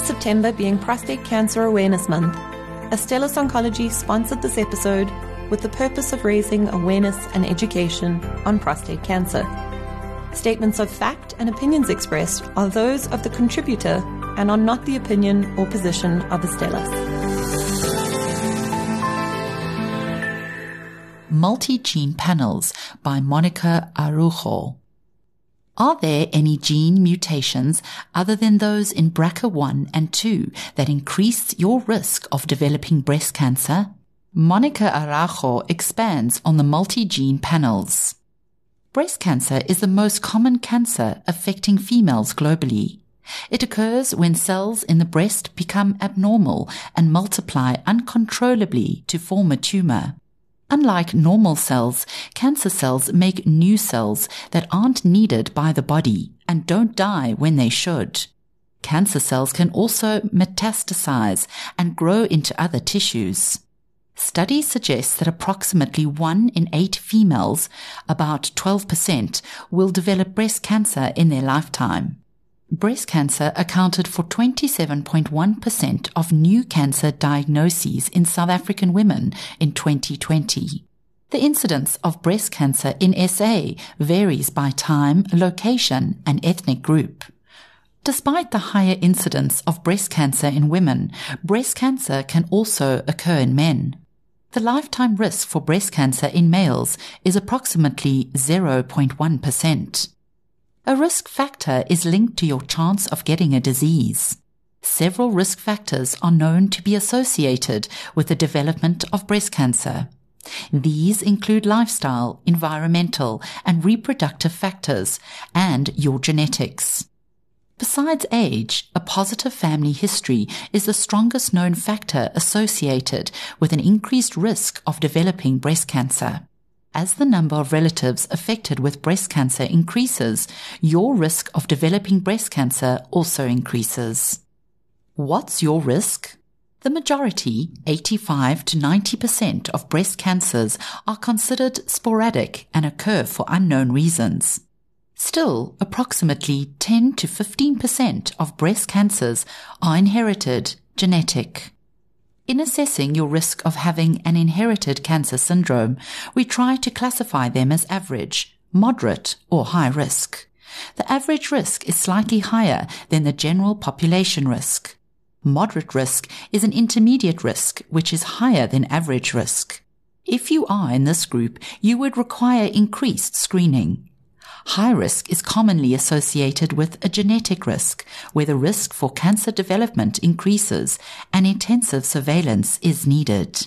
September being Prostate Cancer Awareness Month, Astellas Oncology sponsored this episode with the purpose of raising awareness and education on prostate cancer. Statements of fact and opinions expressed are those of the contributor and are not the opinion or position of Astellas. Multi-Gene Panels by Monica Araujo. Are there any gene mutations other than those in BRCA1 and 2 that increase your risk of developing breast cancer? Monica Araujo expands on the multi-gene panels. Breast cancer is the most common cancer affecting females globally. It occurs when cells in the breast become abnormal and multiply uncontrollably to form a tumor. Unlike normal cells, cancer cells make new cells that aren't needed by the body and don't die when they should. Cancer cells can also metastasize and grow into other tissues. Studies suggest that approximately 1 in 8 females, about 12%, will develop breast cancer in their lifetime. Breast cancer accounted for 27.1% of new cancer diagnoses in South African women in 2020. The incidence of breast cancer in SA varies by time, location, and ethnic group. Despite the higher incidence of breast cancer in women, breast cancer can also occur in men. The lifetime risk for breast cancer in males is approximately 0.1%. A risk factor is linked to your chance of getting a disease. Several risk factors are known to be associated with the development of breast cancer. These include lifestyle, environmental, and reproductive factors, and your genetics. Besides age, a positive family history is the strongest known factor associated with an increased risk of developing breast cancer. As the number of relatives affected with breast cancer increases, your risk of developing breast cancer also increases. What's your risk? The majority, 85 to 90% of breast cancers are considered sporadic and occur for unknown reasons. Still, approximately 10 to 15% of breast cancers are inherited, genetic. In assessing your risk of having an inherited cancer syndrome, we try to classify them as average, moderate, or high risk. The average risk is slightly higher than the general population risk. Moderate risk is an intermediate risk, which is higher than average risk. If you are in this group, you would require increased screening. High risk is commonly associated with a genetic risk, where the risk for cancer development increases and intensive surveillance is needed.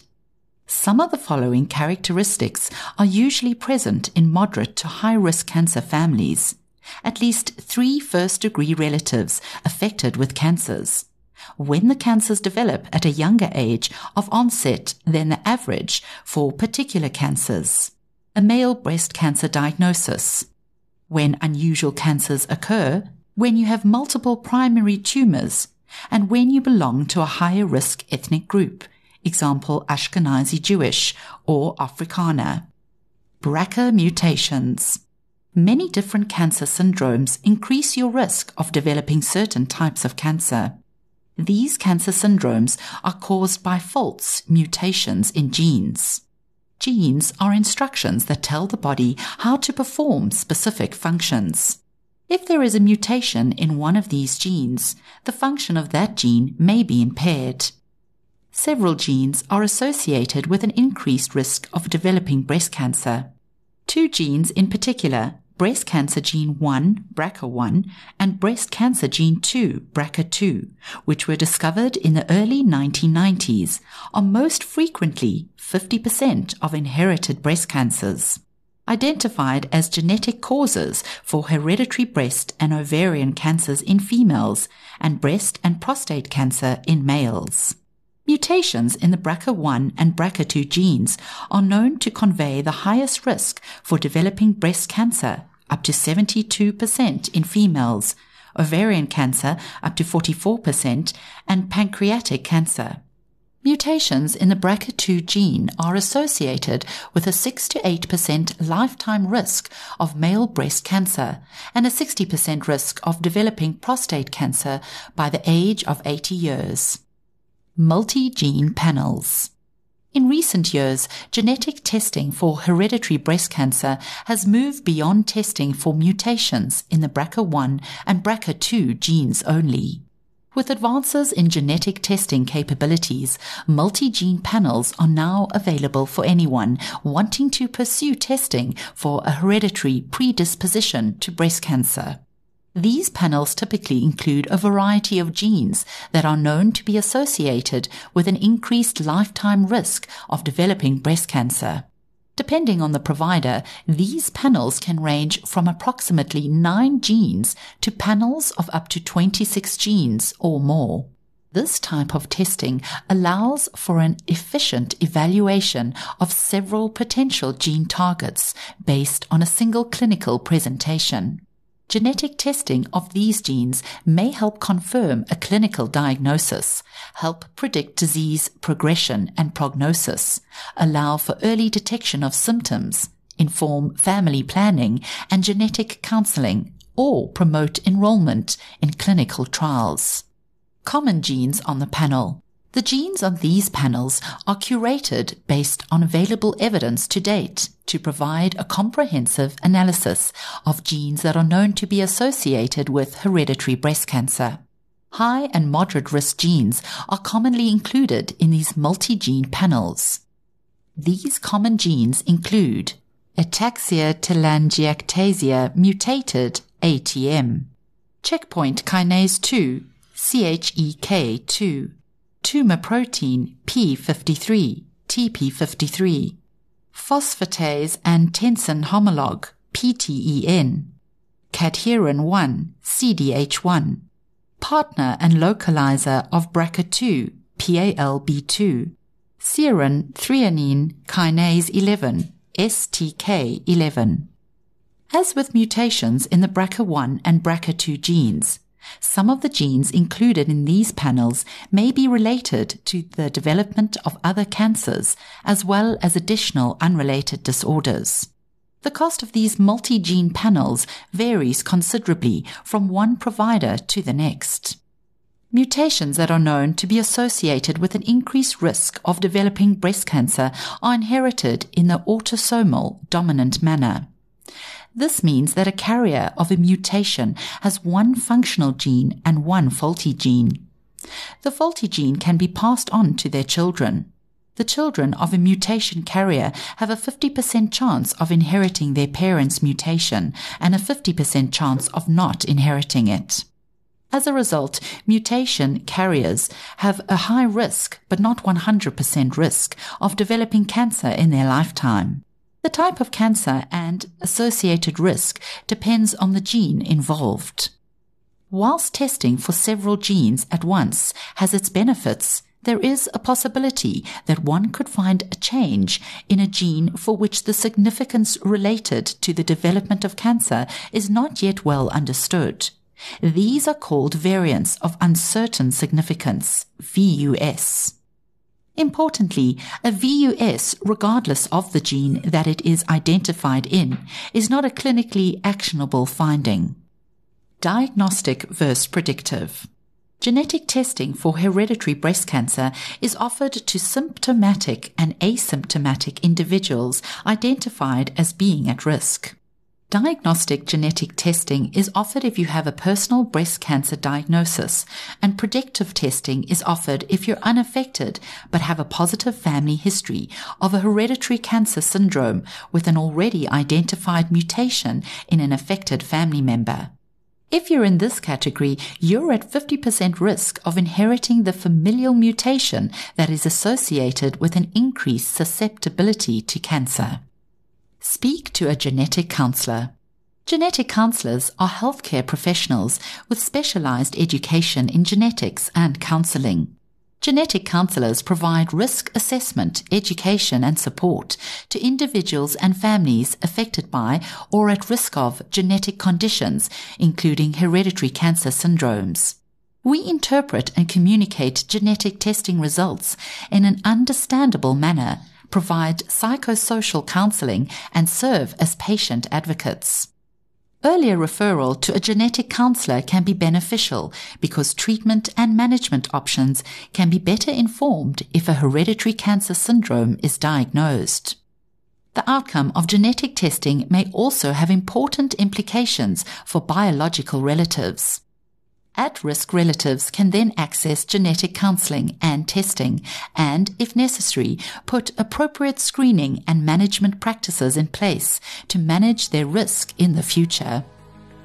Some of the following characteristics are usually present in moderate to high risk cancer families. At least three first degree relatives affected with cancers when the cancers develop at a younger age of onset than the average for particular cancers. A male breast cancer diagnosis. When unusual cancers occur, when you have multiple primary tumors, and when you belong to a higher risk ethnic group, example Ashkenazi Jewish or Afrikaner. BRCA mutations. Many different cancer syndromes increase your risk of developing certain types of cancer. These cancer syndromes are caused by faults, mutations in genes. Genes are instructions that tell the body how to perform specific functions. If there is a mutation in one of these genes, the function of that gene may be impaired. Several genes are associated with an increased risk of developing breast cancer. Two genes in particular breast cancer gene 1, BRCA1, and breast cancer gene 2, BRCA2, which were discovered in the early 1990s, are most frequently 50% of inherited breast cancers. Identified as genetic causes for hereditary breast and ovarian cancers in females and breast and prostate cancer in males. Mutations in the BRCA1 and BRCA2 genes are known to convey the highest risk for developing breast cancer up to 72% in females, ovarian cancer up to 44%, and pancreatic cancer. Mutations in the BRCA2 gene are associated with a 6 to 8% lifetime risk of male breast cancer and a 60% risk of developing prostate cancer by the age of 80 years. Multi-gene panels. In recent years, genetic testing for hereditary breast cancer has moved beyond testing for mutations in the BRCA1 and BRCA2 genes only. With advances in genetic testing capabilities, multi-gene panels are now available for anyone wanting to pursue testing for a hereditary predisposition to breast cancer. These panels typically include a variety of genes that are known to be associated with an increased lifetime risk of developing breast cancer. Depending on the provider, these panels can range from approximately 9 genes to panels of up to 26 genes or more. This type of testing allows for an efficient evaluation of several potential gene targets based on a single clinical presentation. Genetic testing of these genes may help confirm a clinical diagnosis, help predict disease progression and prognosis, allow for early detection of symptoms, inform family planning and genetic counseling, or promote enrollment in clinical trials. Common genes on the panel. The genes on these panels are curated based on available evidence to date to provide a comprehensive analysis of genes that are known to be associated with hereditary breast cancer. High and moderate risk genes are commonly included in these multi-gene panels. These common genes include ataxia telangiectasia mutated ATM, checkpoint kinase 2, CHEK2, tumor protein P53, TP53, phosphatase and tensin homolog, PTEN, cadherin 1, CDH1, partner and localizer of BRCA2, PALB2, serine threonine kinase 11, STK11. As with mutations in the BRCA1 and BRCA2 genes, some of the genes included in these panels may be related to the development of other cancers as well as additional unrelated disorders. The cost of these multi-gene panels varies considerably from one provider to the next. Mutations that are known to be associated with an increased risk of developing breast cancer are inherited in the autosomal dominant manner. This means that a carrier of a mutation has one functional gene and one faulty gene. The faulty gene can be passed on to their children. The children of a mutation carrier have a 50% chance of inheriting their parents' mutation and a 50% chance of not inheriting it. As a result, mutation carriers have a high risk, but not 100% risk, of developing cancer in their lifetime. The type of cancer and associated risk depends on the gene involved. Whilst testing for several genes at once has its benefits, there is a possibility that one could find a change in a gene for which the significance related to the development of cancer is not yet well understood. These are called variants of uncertain significance, VUS. Importantly, a VUS, regardless of the gene that it is identified in, is not a clinically actionable finding. Diagnostic versus predictive. Genetic testing for hereditary breast cancer is offered to symptomatic and asymptomatic individuals identified as being at risk. Diagnostic genetic testing is offered if you have a personal breast cancer diagnosis, and predictive testing is offered if you're unaffected but have a positive family history of a hereditary cancer syndrome with an already identified mutation in an affected family member. If you're in this category, you're at 50% risk of inheriting the familial mutation that is associated with an increased susceptibility to cancer. Speak to a genetic counselor. Genetic counselors are healthcare professionals with specialized education in genetics and counseling. Genetic counselors provide risk assessment, education and support to individuals and families affected by or at risk of genetic conditions, including hereditary cancer syndromes. We interpret and communicate genetic testing results in an understandable manner, provide psychosocial counseling, and serve as patient advocates. Earlier referral to a genetic counselor can be beneficial because treatment and management options can be better informed if a hereditary cancer syndrome is diagnosed. The outcome of genetic testing may also have important implications for biological relatives. At risk relatives can then access genetic counseling and testing and, if necessary, put appropriate screening and management practices in place to manage their risk in the future.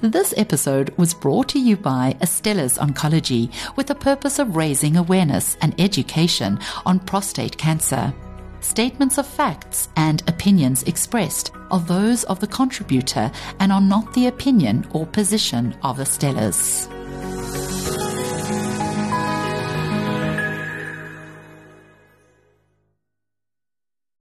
This episode was brought to you by Astellas Oncology with the purpose of raising awareness and education on prostate cancer. Statements of facts and opinions expressed are those of the contributor and are not the opinion or position of Astellas.